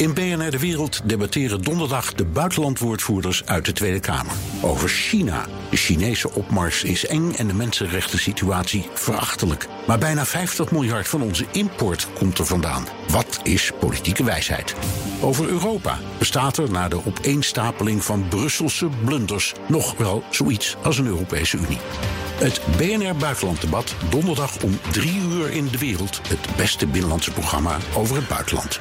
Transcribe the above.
In BNR De Wereld debatteren donderdag de buitenlandwoordvoerders uit de Tweede Kamer. Over China. De Chinese opmars is eng en de mensenrechten situatie verachtelijk. Maar bijna 50 miljard van onze import komt er vandaan. Wat is politieke wijsheid? Over Europa. Bestaat er na de opeenstapeling van Brusselse blunders nog wel zoiets als een Europese Unie? Het BNR Buitenlanddebat donderdag om 3 uur in de wereld. Het beste binnenlandse programma over het buitenland.